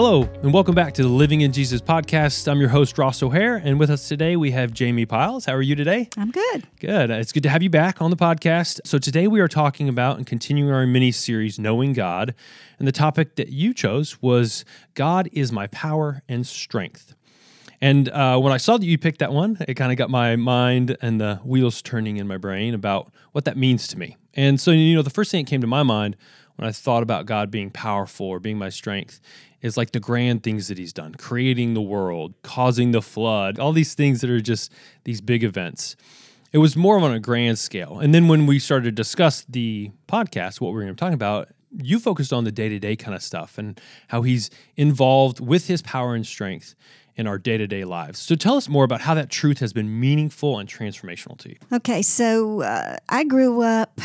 Hello, and welcome back to the Living in Jesus podcast. I'm your host, Ross O'Hair, and with us today we have Jamie Pyles. How are you today? I'm good. Good. It's good to have you back on the podcast. So, today we are talking about and continuing our mini series, Knowing God. And the topic that you chose was God is my power and strength. And uh, when I saw that you picked that one, it kind of got my mind and the wheels turning in my brain about what that means to me. And so, you know, the first thing that came to my mind when I thought about God being powerful or being my strength is like the grand things that he's done, creating the world, causing the flood, all these things that are just these big events. It was more on a grand scale. And then when we started to discuss the podcast, what we were going to talk about, you focused on the day to day kind of stuff and how he's involved with his power and strength in our day to day lives. So tell us more about how that truth has been meaningful and transformational to you. Okay, so uh, I grew up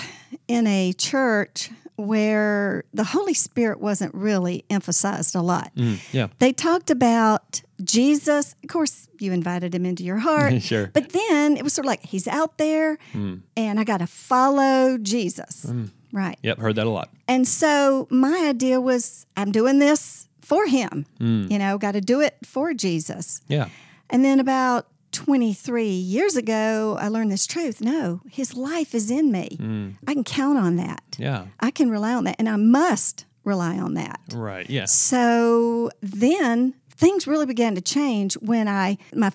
in a church where the Holy Spirit wasn't really emphasized a lot. Mm, yeah. They talked about Jesus. Of course, you invited him into your heart. sure. But then it was sort of like he's out there Mm. and I got to follow Jesus. Right. Yep, heard that a lot. And so my idea was I'm doing this for him. Mm. You know, got to do it for Jesus. Yeah. And then about 23 years ago, I learned this truth. No, his life is in me. Mm. I can count on that. Yeah. I can rely on that, and I must rely on that. Right. Yeah. So then things really began to change when I, my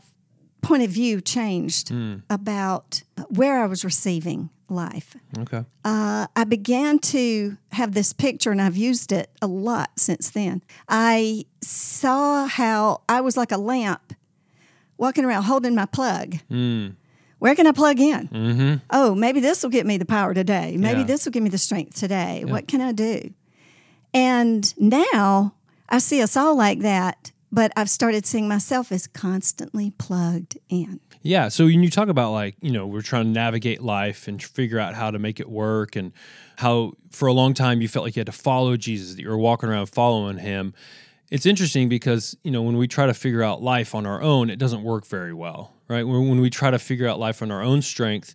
point of view changed about where I was receiving life. Okay. Uh, I began to have this picture, and I've used it a lot since then. I saw how I was like a lamp walking around holding my plug. Mm. Where can I plug in? Mm-hmm. Oh, maybe this will get me the power today. Maybe Yeah. this will give me the strength today. What can I do? And now I see us all like that, but I've started seeing myself as constantly plugged in. Yeah. So when you talk about like, you know, we're trying to navigate life and figure out how to make it work and how for a long time you felt like you had to follow Jesus, that you were walking around following him. It's interesting because, you know, when we try to figure out life on our own, it doesn't work very well, right? When, when we try to figure out life on our own strength,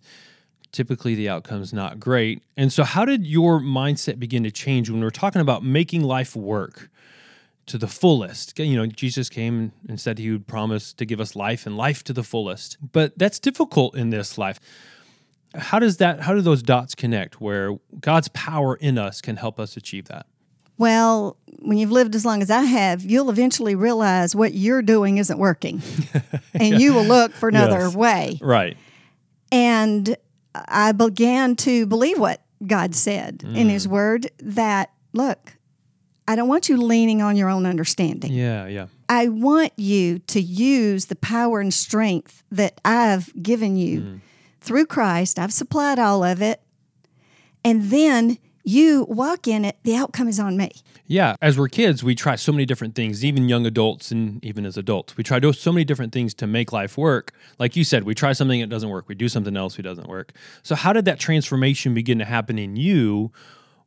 typically the outcome's not great. And so how did your mindset begin to change when we're talking about making life work? to the fullest. You know, Jesus came and said he would promise to give us life and life to the fullest. But that's difficult in this life. How does that how do those dots connect where God's power in us can help us achieve that? Well, when you've lived as long as I have, you'll eventually realize what you're doing isn't working. and you will look for another Yes. way. Right. And I began to believe what God said in Mm. His Word that, look, I don't want you leaning on your own understanding. Yeah, yeah. I want you to use the power and strength that I've given you Mm. through Christ. I've supplied all of it. And then you walk in it, the outcome is on me. Yeah, as we're kids, we try so many different things, even young adults and even as adults. We try to so many different things to make life work. Like you said, we try something that doesn't work. We do something else that doesn't work. So how did that transformation begin to happen in you?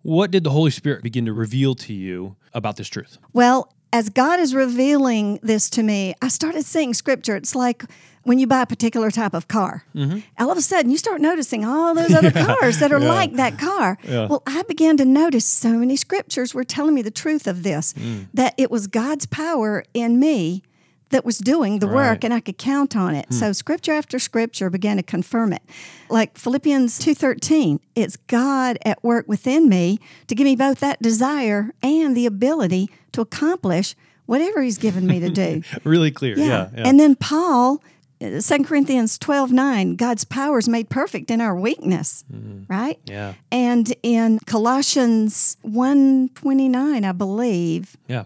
What did the Holy Spirit begin to reveal to you about this truth? Well, as God is revealing this to me, I started seeing scripture. It's like when you buy a particular type of car. Mm-hmm. All of a sudden, you start noticing all those other cars that are Yeah. like that car. Yeah. Well, I began to notice so many scriptures were telling me the truth of this mm. that it was God's power in me that was doing the Right. work and I could count on it. Hmm. So scripture after scripture began to confirm it. Like Philippians 2:13, it's God at work within me to give me both that desire and the ability to accomplish whatever he's given me to do. Really clear. Yeah. yeah. And then Paul, uh, 2 Corinthians 12 9, God's power is made perfect in our weakness, right? yeah. And in Colossians 1 29, I believe, Yeah.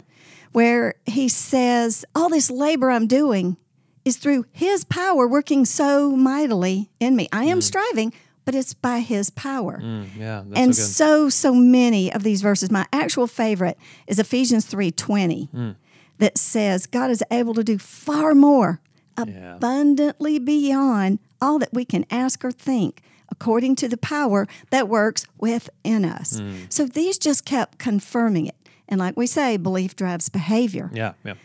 where he says, All this labor I'm doing is through his power working so mightily in me. I am striving, but it's by his power. Mm, yeah. That's and so so so many of these verses my actual favorite is ephesians 3.20 that says god is able to do far more Yeah. abundantly beyond all that we can ask or think according to the power that works within us so these just kept confirming it and like we say belief drives behavior Yeah. Yeah.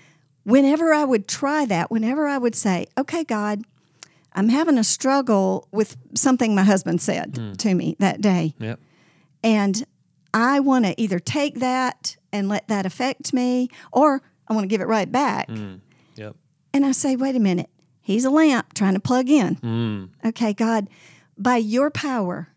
whenever I would try that, whenever I would say, okay, God, I'm having a struggle with something my husband said hmm. to me that day. Yep. And I want to either take that and let that affect me, or I want to give it right back. Hmm. Yep. And I say, wait a minute. He's a lamp trying to plug in. Mm. Okay, God, by your power,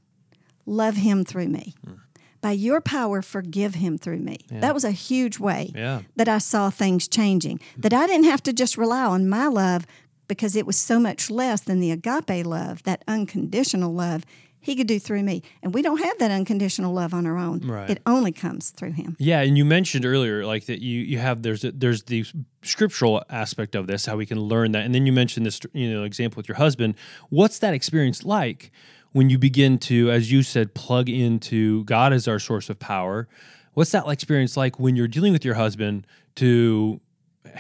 love him through me. Hmm. By your power, forgive him through me. That was a huge way Yeah. that I saw things changing. That I didn't have to just rely on my love because it was so much less than the agape love, that unconditional love he could do through me. And we don't have that unconditional love on our own. Right. It only comes through him. Yeah, and you mentioned earlier like that you you have there's a, there's the scriptural aspect of this how we can learn that, and then you mentioned this you know example with your husband. What's that experience like when you begin to, as you said, plug into God as our source of power? What's that experience like when you're dealing with your husband to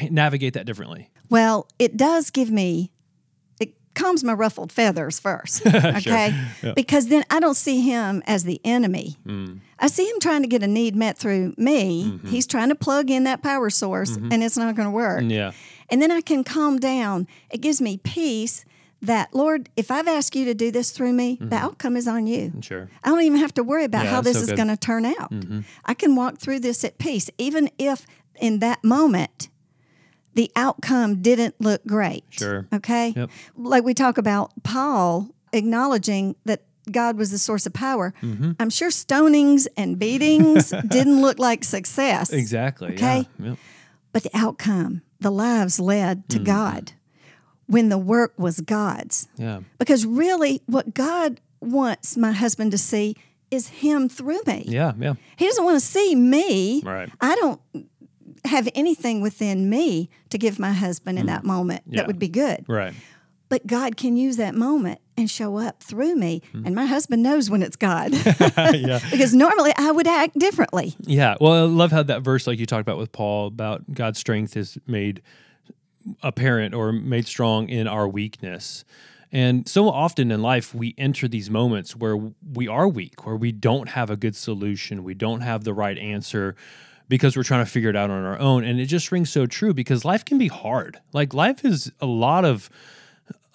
navigate that differently? Well, it does give me, it calms my ruffled feathers first, okay? Because then I don't see him as the enemy. Mm. I see him trying to get a need met through me. Mm-hmm. He's trying to plug in that power source, mm-hmm. and it's not going to work. Yeah, And then I can calm down. It gives me peace that, Lord, if I've asked you to do this through me, the mm-hmm. outcome is on you. sure. I don't even have to worry about Yeah, how this so is going to turn out. I can walk through this at peace, even if in that moment the outcome didn't look great. Sure. Okay. Yep. Like we talk about Paul acknowledging that God was the source of power. Mm-hmm. I'm sure stonings and beatings didn't look like success. Exactly. Okay. Yeah. Yep. But the outcome, the lives led Mm-hmm. to God when the work was God's. Yeah. Because really, what God wants my husband to see is Him through me. Yeah. Yeah. He doesn't want to see me. Right. I don't have anything within me to give my husband in that moment Mm. Yeah. that would be good. Right. But God can use that moment and show up through me. And my husband knows when it's God. yeah. because normally I would act differently. Yeah. Well, I love how that verse, like you talked about with Paul, about God's strength is made apparent or made strong in our weakness. And so often in life, we enter these moments where we are weak, where we don't have a good solution, we don't have the right answer because we're trying to figure it out on our own. And it just rings so true because life can be hard. Like life is a lot of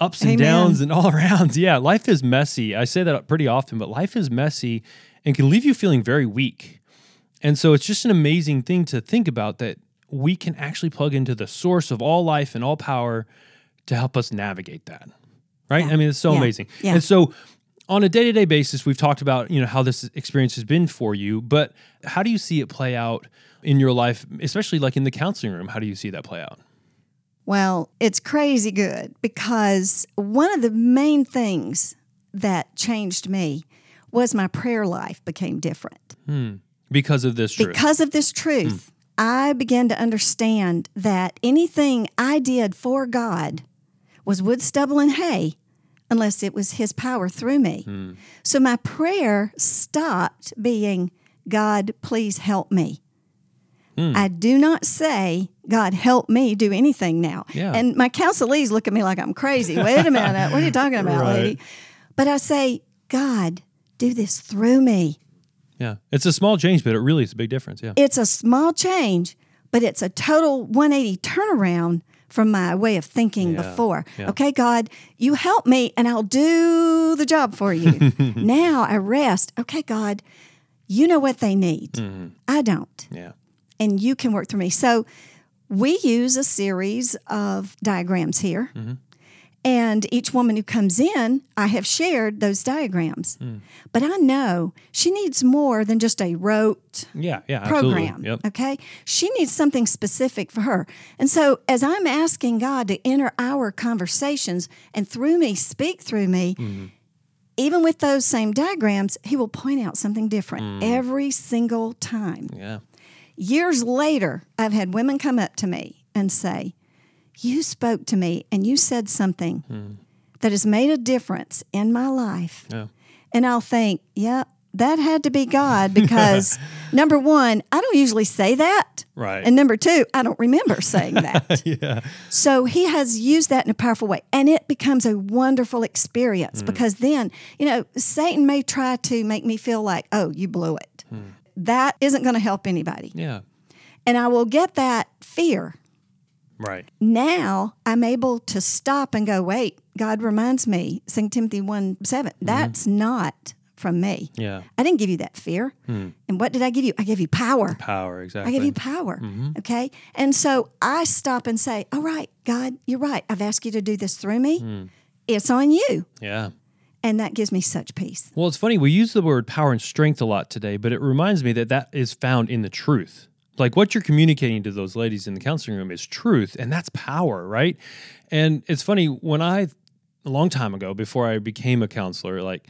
ups and downs and all arounds. Yeah, life is messy. I say that pretty often, but life is messy and can leave you feeling very weak. And so it's just an amazing thing to think about that we can actually plug into the source of all life and all power to help us navigate that. Right? I mean, it's so Yeah. amazing. Yeah. And so on a day-to-day basis, we've talked about, you know, how this experience has been for you, but how do you see it play out in your life, especially like in the counseling room? How do you see that play out? Well, it's crazy good because one of the main things that changed me was my prayer life became different. Hmm. Because of this truth. Because of this truth, hmm. I began to understand that anything I did for God was wood, stubble, and hay unless it was His power through me. Hmm. So my prayer stopped being, God, please help me. Hmm. I do not say, God, help me do anything now. Yeah. And my counselees look at me like I'm crazy. Wait a minute. What are you talking about, Right. lady? But I say, God, do this through me. yeah. It's a small change, but it really is a big difference. Yeah. It's a small change, but it's a total 180 turnaround from my way of thinking Yeah, before. yeah. Okay, God, you help me and I'll do the job for you. now I rest. Okay, God, you know what they need. Mm-hmm. I don't. yeah. And you can work through me. So we use a series of diagrams here. Mm-hmm. And each woman who comes in, I have shared those diagrams. Mm. But I know she needs more than just a rote Yeah. Yeah. Program. Yep. Okay. She needs something specific for her. And so, as I'm asking God to enter our conversations and through me, speak through me, Mm-hmm. even with those same diagrams, He will point out something different Mm. every single time. Yeah. Years later, I've had women come up to me and say, You spoke to me and you said something hmm. that has made a difference in my life. Yeah. And I'll think, yeah, that had to be God because number one, I don't usually say that. Right. And number two, I don't remember saying that. yeah. So he has used that in a powerful way. And it becomes a wonderful experience hmm. because then, you know, Satan may try to make me feel like, oh, you blew it. Hmm. That isn't going to help anybody. Yeah. And I will get that fear. Right. Now I'm able to stop and go, wait, God reminds me, 2 Timothy 1 7, mm-hmm. that's not from me. Yeah. I didn't give you that fear. Hmm. And what did I give you? I gave you power. Power, exactly. I give you power. Mm-hmm. Okay. And so I stop and say, All right, God, you're right. I've asked you to do this through me. Hmm. It's on you. yeah. And that gives me such peace. Well, it's funny. We use the word power and strength a lot today, but it reminds me that that is found in the truth. Like what you're communicating to those ladies in the counseling room is truth, and that's power, right? And it's funny when I, a long time ago, before I became a counselor, like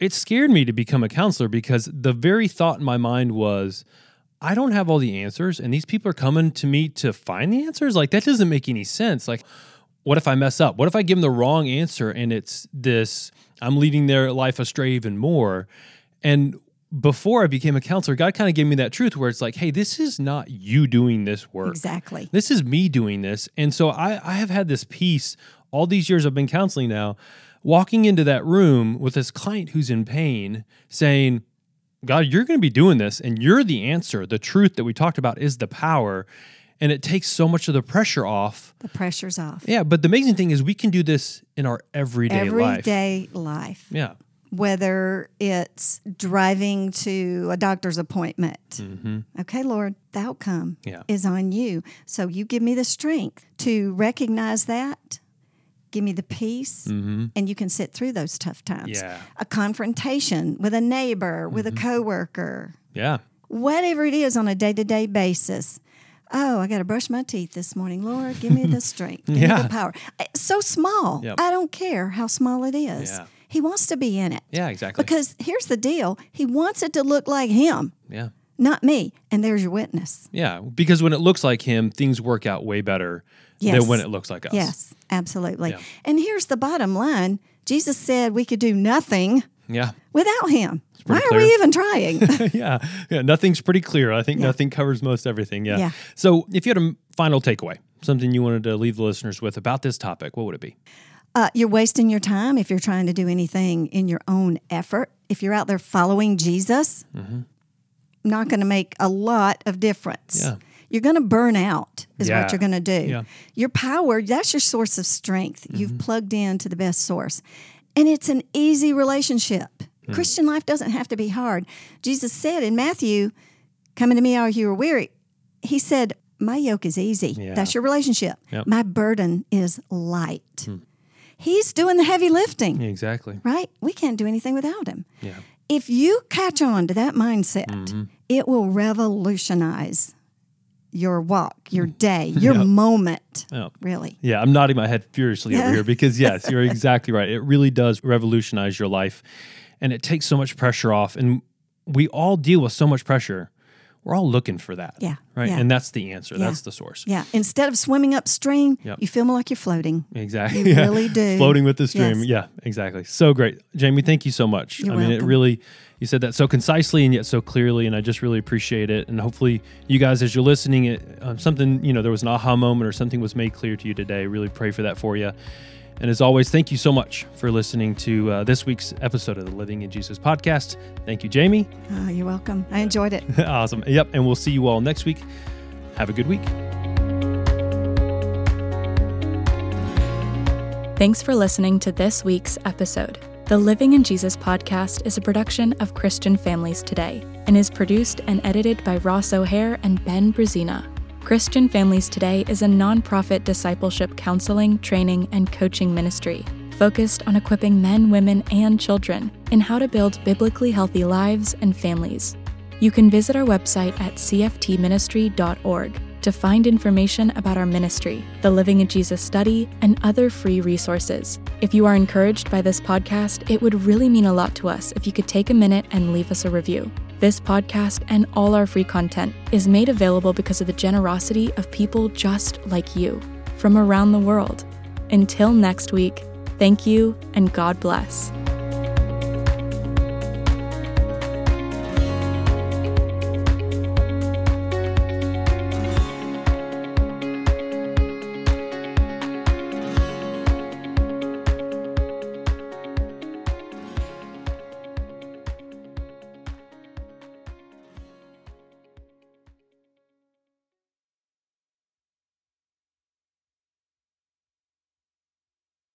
it scared me to become a counselor because the very thought in my mind was, I don't have all the answers, and these people are coming to me to find the answers. Like that doesn't make any sense. Like, what if I mess up? What if I give them the wrong answer and it's this? I'm leading their life astray even more. And before I became a counselor, God kind of gave me that truth where it's like, hey, this is not you doing this work. Exactly. This is me doing this. And so I, I have had this peace all these years I've been counseling now, walking into that room with this client who's in pain, saying, God, you're going to be doing this, and you're the answer. The truth that we talked about is the power. And it takes so much of the pressure off. The pressure's off. Yeah, but the amazing thing is we can do this in our everyday life. Everyday life. Yeah. Whether it's driving to a doctor's appointment. Okay, Lord, the outcome Mm-hmm. Yeah. is on you. So you give me the strength to recognize that, give me the peace, and you can sit through those tough times. Mm-hmm. Yeah. A confrontation with a neighbor, with Mm-hmm. a coworker, Yeah. whatever it is on a day to day basis. Oh, I got to brush my teeth this morning. Lord, give me the strength. Give me the power. It's so small. Yep. I don't care how small it is. Yeah. He wants to be in it. Yeah, exactly. Because here's the deal He wants it to look like Him, Yeah. not me. And there's your witness. Yeah. Because when it looks like him, things work out way better Yes. than when it looks like us. Yes, absolutely. Yeah. And here's the bottom line Jesus said we could do nothing Yeah. without Him. Why pretty are we even trying? yeah, yeah, nothing's pretty clear. I think nothing covers most everything. Yeah. Yeah. So, if you had a final takeaway, something you wanted to leave the listeners with about this topic, what would it be? Uh, you're wasting your time if you're trying to do anything in your own effort. If you're out there following Jesus, not going to make a lot of difference. Yeah. You're going to burn out, is Yeah. what you're going to do. Yeah. Your power, that's your source of strength. Mm-hmm. You've plugged into the best source. And it's an easy relationship. Hmm. Christian life doesn't have to be hard. Jesus said in Matthew, Coming to me, all you are weary, he said, My yoke is easy. Yeah. That's your relationship. Yep. My burden is light. He's doing the heavy lifting, Exactly. right? We can't do anything without him. Yeah. If you catch on to that mindset, Mm-hmm. it will revolutionize your walk, your day, your moment. Yep. Really. Yeah, I'm nodding my head furiously over here because yes, you're exactly right. It really does revolutionize your life and it takes so much pressure off and we all deal with so much pressure. We're all looking for that. Yeah, Right? yeah. And that's the answer. Yeah. That's the source. Yeah. Instead of swimming upstream, Yep. you feel more like you're floating. Exactly. You Yeah. really do. Floating with the stream. Yes. Yeah, exactly. So great. Jamie, thank you so much. You're I mean, it really, you said that so concisely and yet so clearly, and I just really appreciate it. And hopefully, you guys, as you're listening, it, um, something, you know, there was an aha moment or something was made clear to you today. Really pray for that for you. And as always, thank you so much for listening to uh, this week's episode of the Living in Jesus podcast. Thank you, Jamie. Oh, you're welcome. I enjoyed it. awesome. Yep. And we'll see you all next week. Have a good week. Thanks for listening to this week's episode. The Living in Jesus podcast is a production of Christian Families Today and is produced and edited by Ross O'Hair and Ben Brazina. Christian Families Today is a nonprofit discipleship counseling, training, and coaching ministry focused on equipping men, women, and children in how to build biblically healthy lives and families. You can visit our website at cftministry.org to find information about our ministry, the Living in Jesus study, and other free resources. If you are encouraged by this podcast, it would really mean a lot to us if you could take a minute and leave us a review. This podcast and all our free content is made available because of the generosity of people just like you from around the world. Until next week, thank you and God bless.